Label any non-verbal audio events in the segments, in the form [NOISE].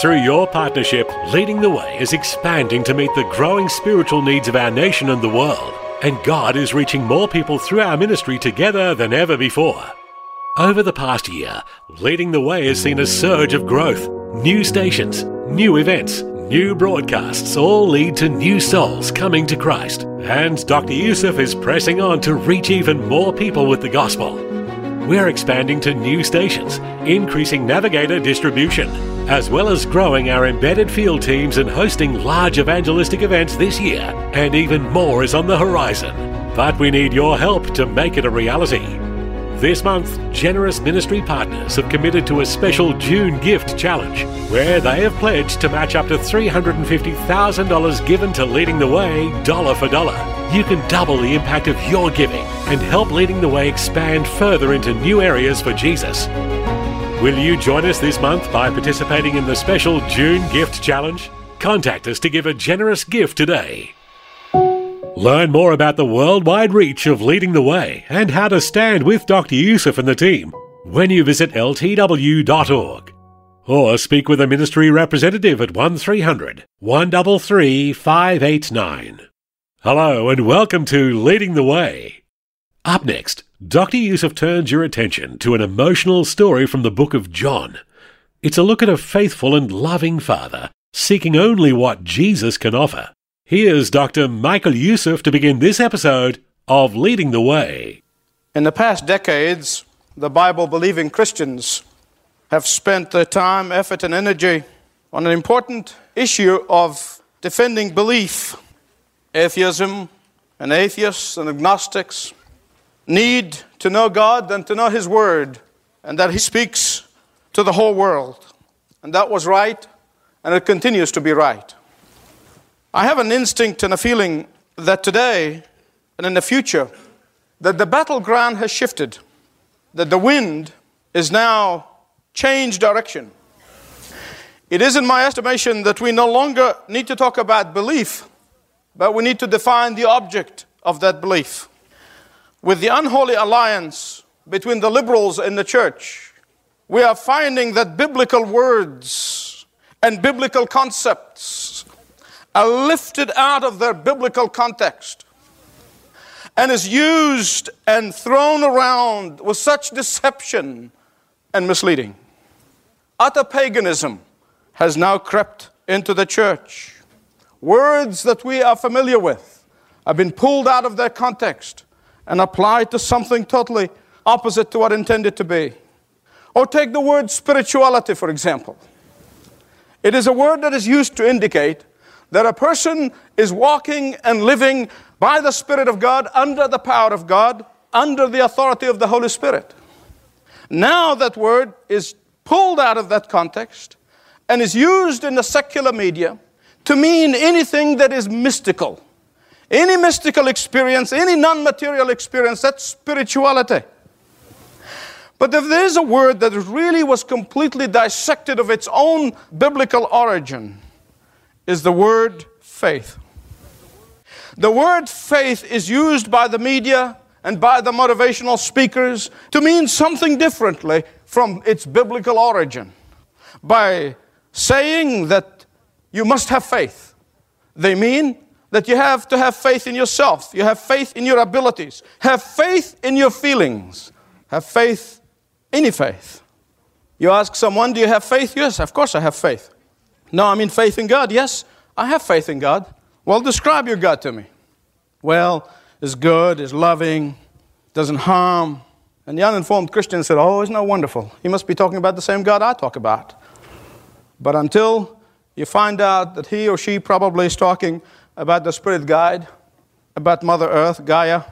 Through your partnership, Leading the Way is expanding to meet the growing spiritual needs of our nation and the world. And God is reaching more people through our ministry together than ever before. Over the past year, Leading the Way has seen a surge of growth. New stations, new events, new broadcasts all lead to new souls coming to Christ. And Dr. Youssef is pressing on to reach even more people with the gospel. We're expanding to new stations, increasing Navigator distribution, as well as growing our embedded field teams and hosting large evangelistic events this year. And even more is on the horizon. But we need your help to make it a reality. This month, generous ministry partners have committed to a special June gift challenge where they have pledged to match up to $350,000 given to Leading the Way dollar for dollar. You can double the impact of your giving and help Leading the Way expand further into new areas for Jesus. Will you join us this month by participating in the special June gift challenge? Contact us to give a generous gift today. Learn more about the worldwide reach of Leading the Way and how to stand with Dr. Youssef and the team when you visit ltw.org. Or speak with a ministry representative at 1300 133 589. Hello and welcome to Leading the Way. Up next, Dr. Youssef turns your attention to an emotional story from the book of John. It's a look at a faithful and loving father seeking only what Jesus can offer. Here's Dr. Michael Youssef to begin this episode of Leading the Way. In the past decades, the Bible believing Christians have spent their time, effort, and energy on an important issue of defending belief. Atheism and atheists and agnostics need to know God and to know His Word, and that He speaks to the whole world. And that was right, and it continues to be right. I have an instinct and a feeling that today and in the future, that the battleground has shifted, that the wind is now changed direction. It is, in my estimation, that we no longer need to talk about belief, but we need to define the object of that belief. With the unholy alliance between the liberals and the church, we are finding that biblical words and biblical concepts are lifted out of their biblical context and is used and thrown around with such deception and misleading. Utter paganism has now crept into the church. Words that we are familiar with have been pulled out of their context and applied to something totally opposite to what intended to be. Or take the word spirituality, for example. It is a word that is used to indicate that a person is walking and living by the Spirit of God, under the power of God, under the authority of the Holy Spirit. Now that word is pulled out of that context and is used in the secular media to mean anything that is mystical. Any mystical experience, any non material experience, that's spirituality. But if there is a word that really was completely dissected of its own biblical origin, is the word faith. The word faith is used by the media and by the motivational speakers to mean something differently from its biblical origin. By saying that you must have faith, they mean that you have to have faith in yourself, you have faith in your abilities, have faith in your feelings, have faith, any faith. You ask someone, Do you have faith? Yes, of course I have faith. No, I mean faith in God. Yes, I have faith in God. Well, describe your God to me. Well, is good, is loving, doesn't harm. And the uninformed Christian said, Oh, isn't that wonderful? He must be talking about the same God I talk about. But until you find out that he or she probably is talking about the Spirit Guide, about Mother Earth, Gaia,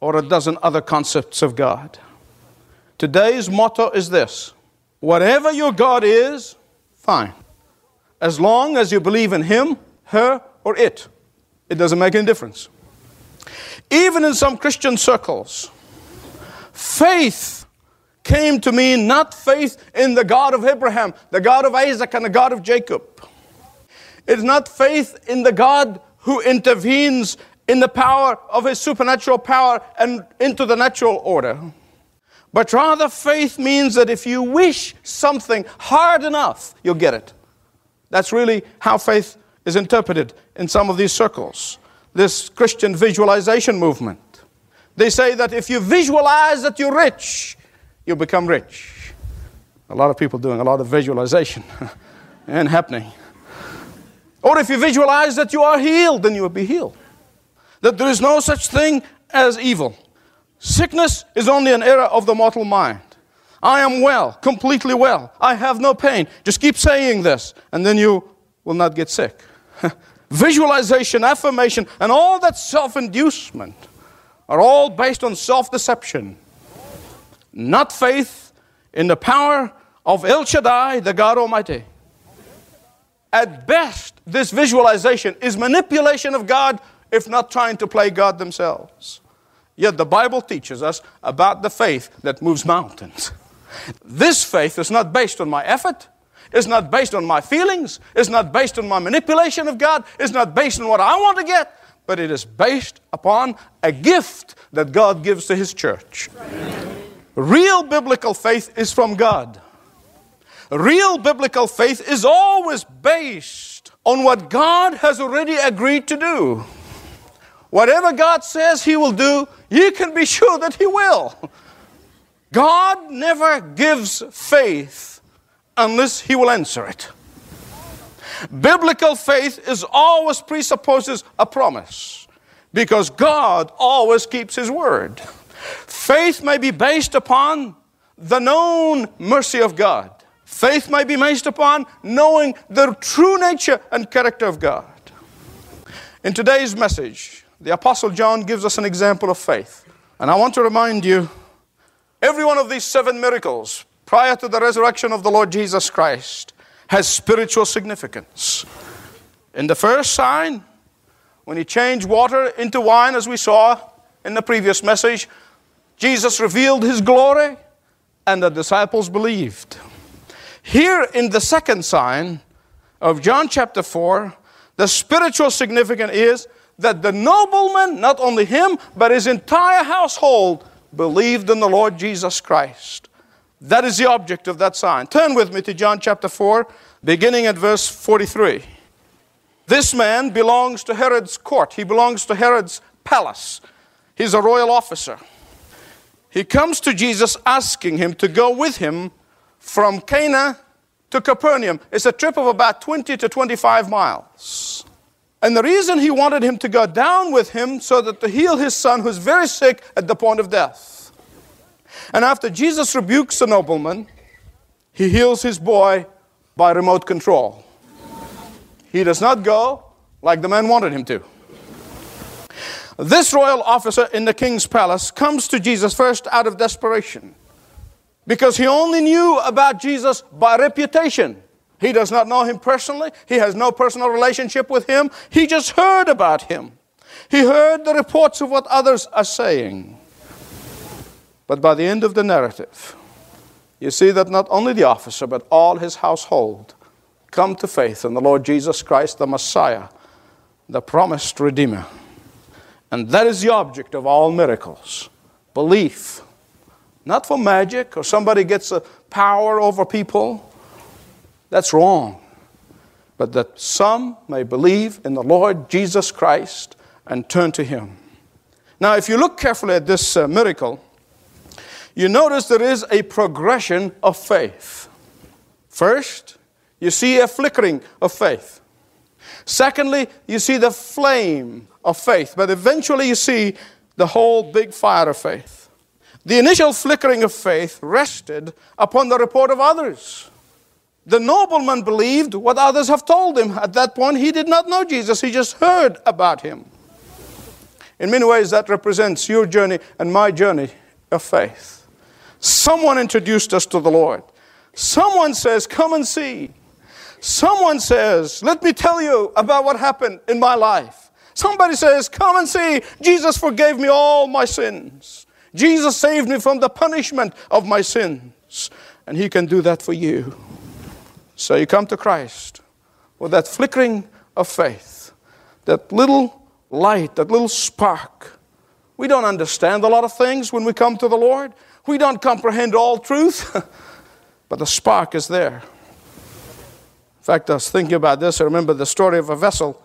or a dozen other concepts of God. Today's motto is this Whatever your God is, fine. As long as you believe in him, her, or it, it doesn't make any difference. Even in some Christian circles, faith came to mean not faith in the God of Abraham, the God of Isaac, and the God of Jacob. It's not faith in the God who intervenes in the power of his supernatural power and into the natural order. But rather, faith means that if you wish something hard enough, you'll get it. That's really how faith is interpreted in some of these circles. This Christian visualization movement. They say that if you visualize that you're rich, you become rich. A lot of people doing a lot of visualization [LAUGHS] and happening. Or if you visualize that you are healed, then you will be healed. That there is no such thing as evil. Sickness is only an error of the mortal mind. I am well, completely well. I have no pain. Just keep saying this, and then you will not get sick. [LAUGHS] Visualization, affirmation, and all that self inducement are all based on self deception not faith in the power of El Shaddai, the God Almighty. At best, this visualization is manipulation of God, if not trying to play God themselves. Yet the Bible teaches us about the faith that moves mountains. This faith is not based on my effort, it's not based on my feelings, it's not based on my manipulation of God, it's not based on what I want to get, but it is based upon a gift that God gives to His church. Real biblical faith is from God. Real biblical faith is always based on what God has already agreed to do. Whatever God says He will do, you can be [LAUGHS] sure that He will. God never gives faith unless He will answer it. Biblical faith is always presupposes a promise because God always keeps His word. Faith may be based upon the known mercy of God. Faith may be based upon knowing the true nature and character of God. In today's message, the Apostle John gives us an example of faith. And I want to remind you every one of these seven miracles prior to the resurrection of the Lord Jesus Christ has spiritual significance. In the first sign, when he changed water into wine, as we saw in the previous message, Jesus revealed his glory, and the disciples believed. Here in the second sign of John chapter 4, the spiritual significance is that the nobleman, not only him, but his entire household, believed in the Lord Jesus Christ. That is the object of that sign. Turn with me to John chapter 4, beginning at verse 43. This man belongs to Herod's court, he belongs to Herod's palace. He's a royal officer he comes to Jesus asking him to go with him from Cana to Capernaum. It's a trip of about 20 to 25 miles. And the reason he wanted him to go down with him so that to heal his son who's very sick at the point of death. And after Jesus rebukes the nobleman, he heals his boy by remote control. He does not go like the man wanted him to. This royal officer in the king's palace comes to Jesus first out of desperation because he only knew about Jesus by reputation. He does not know him personally, he has no personal relationship with him. He just heard about him. He heard the reports of what others are saying. But by the end of the narrative, you see that not only the officer, but all his household come to faith in the Lord Jesus Christ, the Messiah, the promised Redeemer. And that is the object of all miracles belief. Not for magic or somebody gets a power over people. That's wrong. But that some may believe in the Lord Jesus Christ and turn to Him. Now, if you look carefully at this uh, miracle, you notice there is a progression of faith. First, you see a flickering of faith. Secondly, you see the flame of faith, but eventually you see the whole big fire of faith. The initial flickering of faith rested upon the report of others. The nobleman believed what others have told him. At that point, he did not know Jesus, he just heard about him. In many ways, that represents your journey and my journey of faith. Someone introduced us to the Lord. Someone says, Come and see. Someone says, Let me tell you about what happened in my life. Somebody says, Come and see. Jesus forgave me all my sins. Jesus saved me from the punishment of my sins. And He can do that for you. So you come to Christ with that flickering of faith, that little light, that little spark. We don't understand a lot of things when we come to the Lord. We don't comprehend all truth, [LAUGHS] but the spark is there. In fact, I was thinking about this. I remember the story of a vessel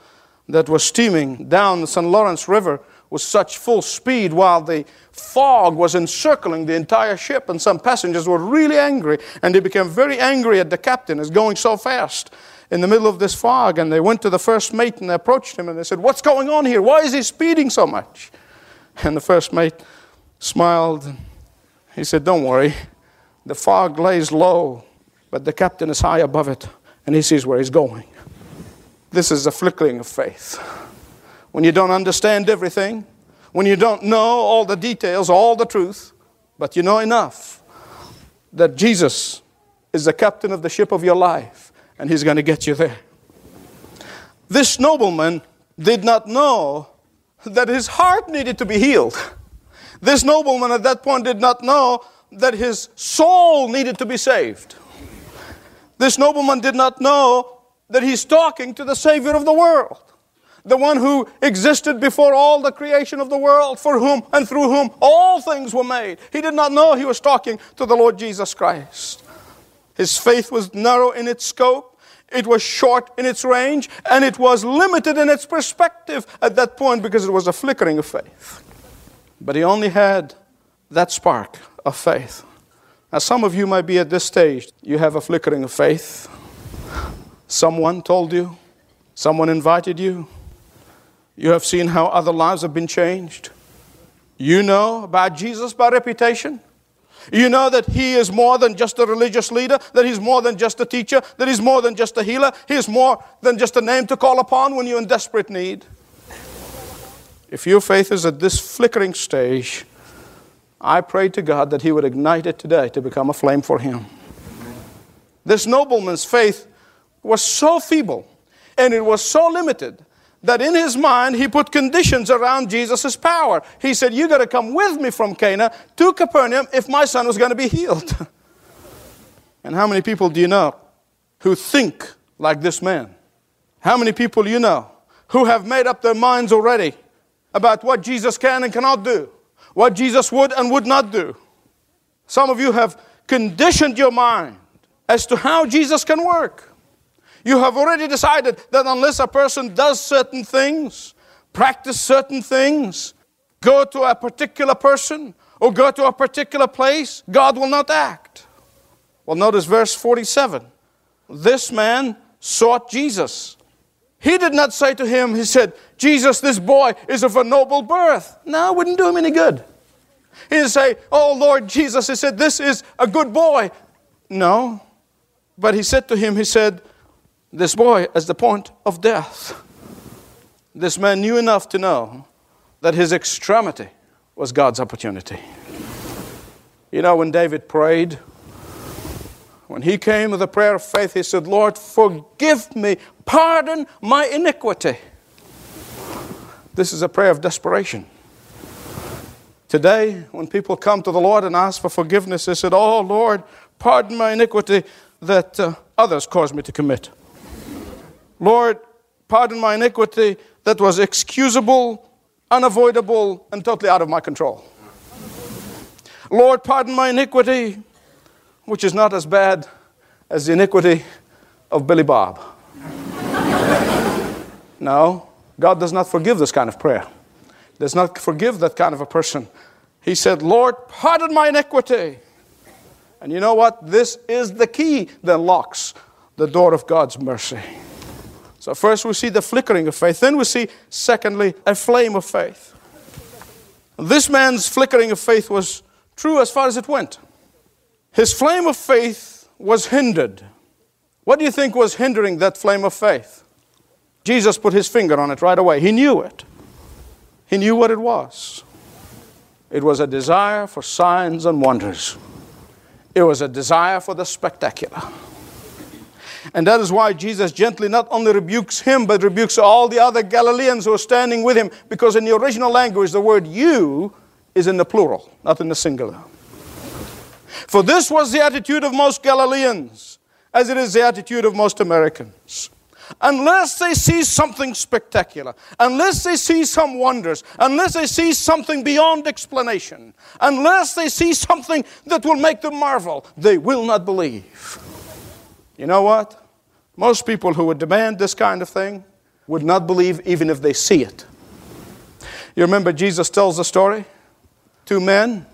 that was steaming down the St. Lawrence River with such full speed while the fog was encircling the entire ship, and some passengers were really angry, and they became very angry at the captain as going so fast in the middle of this fog. And they went to the first mate and they approached him and they said, What's going on here? Why is he speeding so much? And the first mate smiled. He said, Don't worry. The fog lays low, but the captain is high above it, and he sees where he's going. This is a flickering of faith. When you don't understand everything, when you don't know all the details, all the truth, but you know enough that Jesus is the captain of the ship of your life, and he's going to get you there. This nobleman did not know that his heart needed to be healed. This nobleman at that point did not know that his soul needed to be saved. This nobleman did not know that he's talking to the Savior of the world, the one who existed before all the creation of the world, for whom and through whom all things were made. He did not know he was talking to the Lord Jesus Christ. His faith was narrow in its scope, it was short in its range, and it was limited in its perspective at that point because it was a flickering of faith. But he only had that spark of faith. Now, some of you might be at this stage, you have a flickering of faith. Someone told you, someone invited you. You have seen how other lives have been changed. You know about Jesus by reputation. You know that he is more than just a religious leader, that he's more than just a teacher, that he's more than just a healer. He is more than just a name to call upon when you're in desperate need. If your faith is at this flickering stage, I pray to God that he would ignite it today to become a flame for him. This nobleman's faith was so feeble and it was so limited that in his mind he put conditions around Jesus' power. He said, You got to come with me from Cana to Capernaum if my son was going to be healed. [LAUGHS] and how many people do you know who think like this man? How many people you know who have made up their minds already about what Jesus can and cannot do, what Jesus would and would not do? Some of you have conditioned your mind as to how Jesus can work. You have already decided that unless a person does certain things, practice certain things, go to a particular person, or go to a particular place, God will not act. Well, notice verse 47. This man sought Jesus. He did not say to him, He said, Jesus, this boy is of a noble birth. No, it wouldn't do him any good. He didn't say, Oh Lord Jesus, he said, This is a good boy. No. But he said to him, He said, this boy as the point of death. This man knew enough to know that his extremity was God's opportunity. You know, when David prayed, when he came with a prayer of faith, he said, Lord, forgive me, pardon my iniquity. This is a prayer of desperation. Today, when people come to the Lord and ask for forgiveness, they said, Oh, Lord, pardon my iniquity that uh, others caused me to commit. Lord, pardon my iniquity that was excusable, unavoidable, and totally out of my control. Lord, pardon my iniquity, which is not as bad as the iniquity of Billy Bob. [LAUGHS] no, God does not forgive this kind of prayer. Does not forgive that kind of a person. He said, Lord, pardon my iniquity. And you know what? This is the key that locks the door of God's mercy. So, first we see the flickering of faith, then we see, secondly, a flame of faith. This man's flickering of faith was true as far as it went. His flame of faith was hindered. What do you think was hindering that flame of faith? Jesus put his finger on it right away. He knew it. He knew what it was. It was a desire for signs and wonders. it was a desire for the spectacular. And that is why Jesus gently not only rebukes him, but rebukes all the other Galileans who are standing with him, because in the original language, the word you is in the plural, not in the singular. For this was the attitude of most Galileans, as it is the attitude of most Americans. Unless they see something spectacular, unless they see some wonders, unless they see something beyond explanation, unless they see something that will make them marvel, they will not believe. You know what? Most people who would demand this kind of thing would not believe even if they see it. You remember Jesus tells the story? Two men,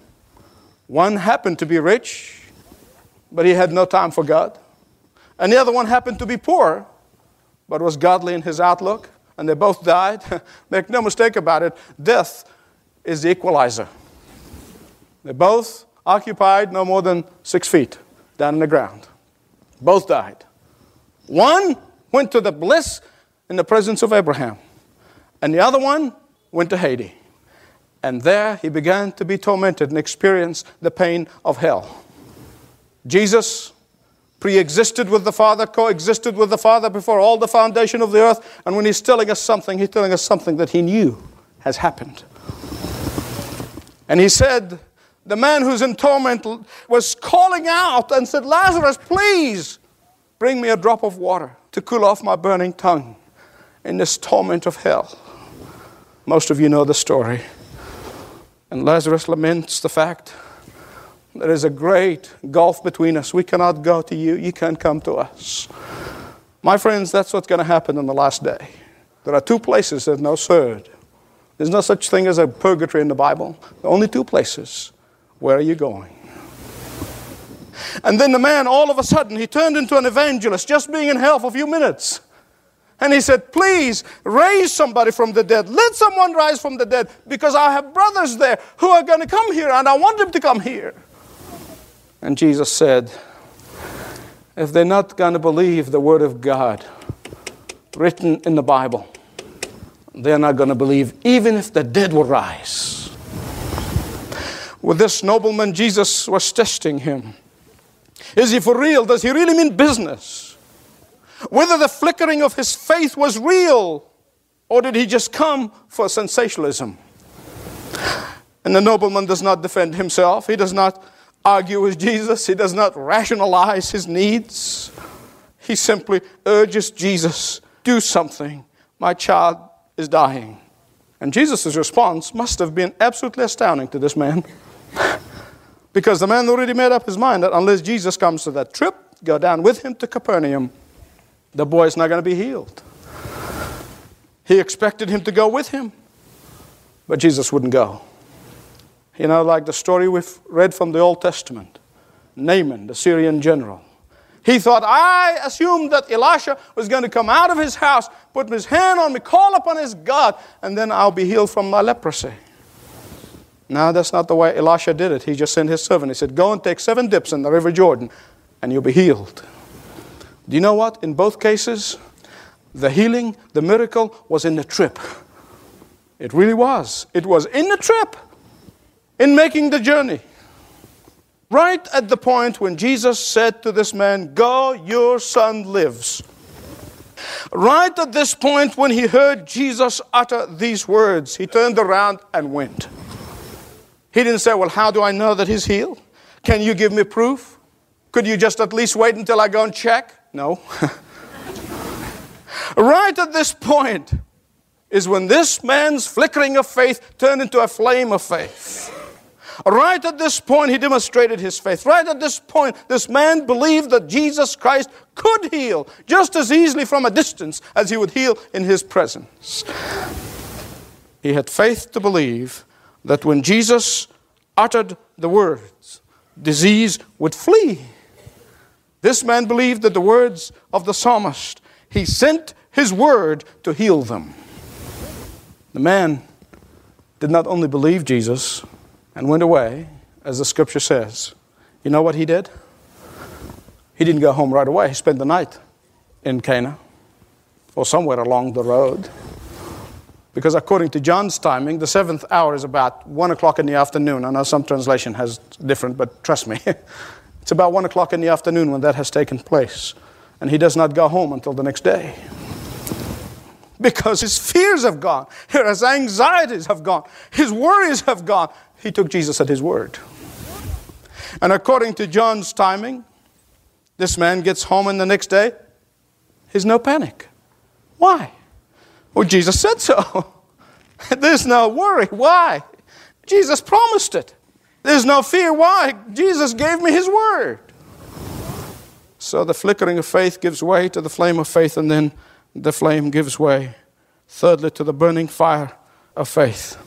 one happened to be rich, but he had no time for God. And the other one happened to be poor, but was godly in his outlook, and they both died. [LAUGHS] Make no mistake about it, death is the equalizer. They both occupied no more than six feet down in the ground. Both died. One went to the bliss in the presence of Abraham, and the other one went to Hades. And there he began to be tormented and experience the pain of hell. Jesus pre existed with the Father, coexisted with the Father before all the foundation of the earth. And when he's telling us something, he's telling us something that he knew has happened. And he said, The man who's in torment was calling out and said, Lazarus, please bring me a drop of water to cool off my burning tongue in this torment of hell. Most of you know the story. And Lazarus laments the fact there is a great gulf between us. We cannot go to you, you can't come to us. My friends, that's what's going to happen in the last day. There are two places, there's no third. There's no such thing as a purgatory in the Bible. Only two places. Where are you going? And then the man, all of a sudden, he turned into an evangelist just being in hell for a few minutes. And he said, Please raise somebody from the dead. Let someone rise from the dead because I have brothers there who are going to come here and I want them to come here. And Jesus said, If they're not going to believe the Word of God written in the Bible, they're not going to believe even if the dead will rise. With this nobleman, Jesus was testing him. Is he for real? Does he really mean business? Whether the flickering of his faith was real or did he just come for sensationalism? And the nobleman does not defend himself. He does not argue with Jesus. He does not rationalize his needs. He simply urges Jesus, do something. My child is dying. And Jesus' response must have been absolutely astounding to this man. Because the man already made up his mind that unless Jesus comes to that trip, go down with him to Capernaum, the boy is not going to be healed. He expected him to go with him, but Jesus wouldn't go. You know, like the story we've read from the Old Testament Naaman, the Syrian general. He thought, I assumed that Elisha was going to come out of his house, put his hand on me, call upon his God, and then I'll be healed from my leprosy. No, that's not the way Elisha did it. He just sent his servant. He said, Go and take seven dips in the River Jordan, and you'll be healed. Do you know what? In both cases, the healing, the miracle was in the trip. It really was. It was in the trip in making the journey. Right at the point when Jesus said to this man, Go, your son lives. Right at this point when he heard Jesus utter these words, he turned around and went. He didn't say, Well, how do I know that he's healed? Can you give me proof? Could you just at least wait until I go and check? No. [LAUGHS] right at this point is when this man's flickering of faith turned into a flame of faith. Right at this point, he demonstrated his faith. Right at this point, this man believed that Jesus Christ could heal just as easily from a distance as he would heal in his presence. He had faith to believe that when Jesus uttered the words, disease would flee. This man believed that the words of the psalmist, he sent his word to heal them. The man did not only believe Jesus, and went away, as the scripture says. You know what he did? He didn't go home right away. He spent the night in Cana or somewhere along the road. Because according to John's timing, the seventh hour is about one o'clock in the afternoon. I know some translation has different, but trust me, [LAUGHS] it's about 1 o'clock in the afternoon when that has taken place. And he does not go home until the next day. Because his fears have gone, his anxieties have gone, his worries have gone. He took Jesus at his word. And according to John's timing, this man gets home and the next day, there's no panic. Why? Well, Jesus said so. [LAUGHS] There's no worry. Why? Jesus promised it. There's no fear. Why? Jesus gave me his word. So the flickering of faith gives way to the flame of faith, and then the flame gives way, thirdly, to the burning fire of faith.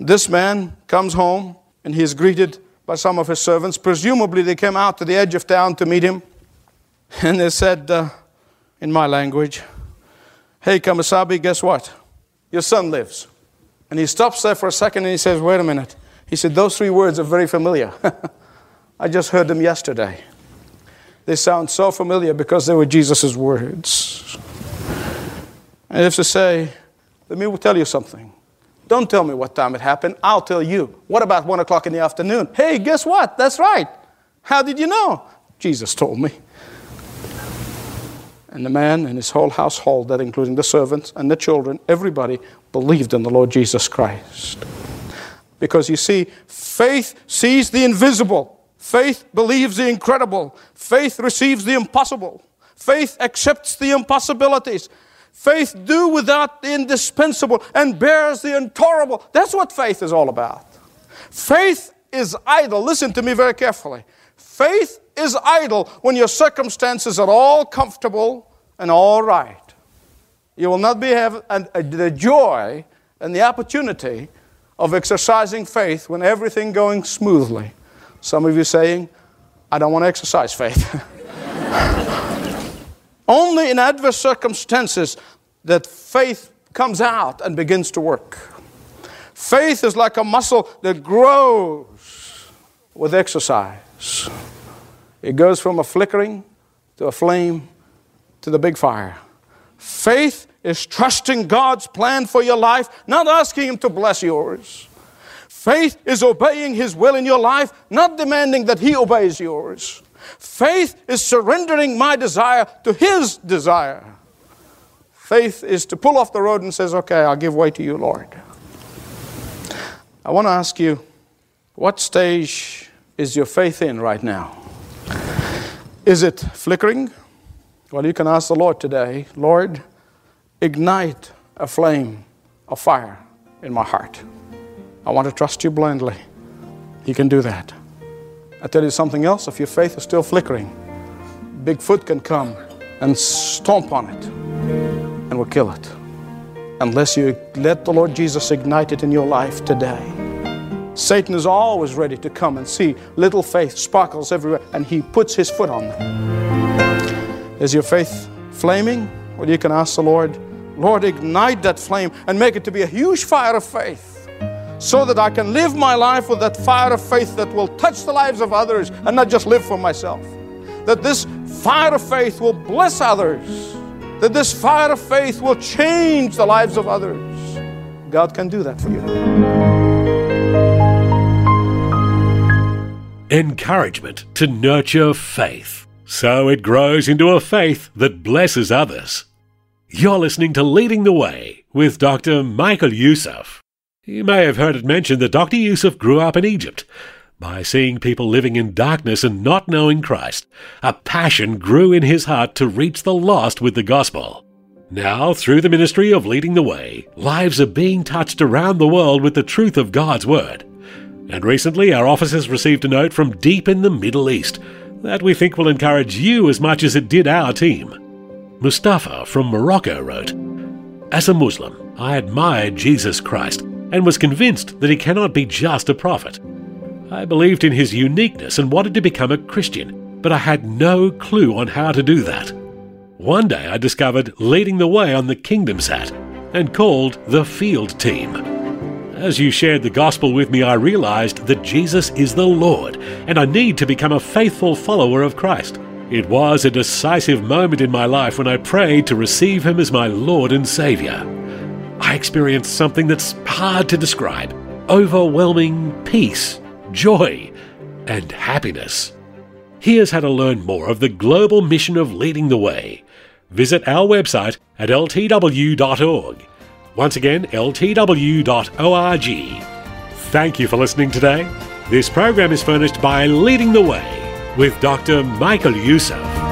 This man comes home and he is greeted by some of his servants. Presumably, they came out to the edge of town to meet him. And they said, uh, in my language, Hey, Kamasabi, guess what? Your son lives. And he stops there for a second and he says, Wait a minute. He said, Those three words are very familiar. [LAUGHS] I just heard them yesterday. They sound so familiar because they were Jesus' words. And I have to say, let me tell you something. Don't tell me what time it happened. I'll tell you. What about one o'clock in the afternoon? Hey, guess what? That's right. How did you know? Jesus told me. And the man and his whole household, that including the servants and the children, everybody believed in the Lord Jesus Christ. Because you see, faith sees the invisible, faith believes the incredible, faith receives the impossible, faith accepts the impossibilities. Faith do without the indispensable and bears the intolerable. That's what faith is all about. Faith is idle. Listen to me very carefully. Faith is idle when your circumstances are all comfortable and all right. You will not be have the joy and the opportunity of exercising faith when everything going smoothly. Some of you saying, I don't want to exercise faith. [LAUGHS] Only in adverse circumstances that faith comes out and begins to work. Faith is like a muscle that grows with exercise. It goes from a flickering to a flame to the big fire. Faith is trusting God's plan for your life, not asking Him to bless yours. Faith is obeying His will in your life, not demanding that He obeys yours. Faith is surrendering my desire to His desire. Faith is to pull off the road and says, "Okay, I'll give way to you, Lord." I want to ask you, what stage is your faith in right now? Is it flickering? Well, you can ask the Lord today, Lord, ignite a flame of fire in my heart. I want to trust you blindly. He can do that. I tell you something else if your faith is still flickering, Bigfoot can come and stomp on it and will kill it. Unless you let the Lord Jesus ignite it in your life today. Satan is always ready to come and see little faith sparkles everywhere, and he puts his foot on them. Is your faith flaming? Well, you can ask the Lord, Lord, ignite that flame and make it to be a huge fire of faith so that I can live my life with that fire of faith that will touch the lives of others and not just live for myself. That this fire of faith will bless others. That this fire of faith will change the lives of others. God can do that for you. Encouragement to nurture faith so it grows into a faith that blesses others. You're listening to Leading the Way with Dr. Michael Youssef. You may have heard it mentioned that Dr. Youssef grew up in Egypt. By seeing people living in darkness and not knowing Christ, a passion grew in his heart to reach the lost with the gospel. Now, through the ministry of Leading the Way, lives are being touched around the world with the truth of God's Word. And recently, our office has received a note from deep in the Middle East that we think will encourage you as much as it did our team. Mustafa from Morocco wrote As a Muslim, I admired Jesus Christ and was convinced that he cannot be just a prophet. I believed in his uniqueness and wanted to become a Christian, but I had no clue on how to do that. One day I discovered Leading the Way on the Kingdom Sat and called the Field Team. As you shared the gospel with me, I realized that Jesus is the Lord and I need to become a faithful follower of Christ. It was a decisive moment in my life when I prayed to receive Him as my Lord and Savior. I experienced something that's hard to describe overwhelming peace, joy, and happiness. Here's how to learn more of the global mission of leading the way. Visit our website at ltw.org. Once again, ltw.org. Thank you for listening today. This program is furnished by Leading the Way with Dr. Michael Youssef.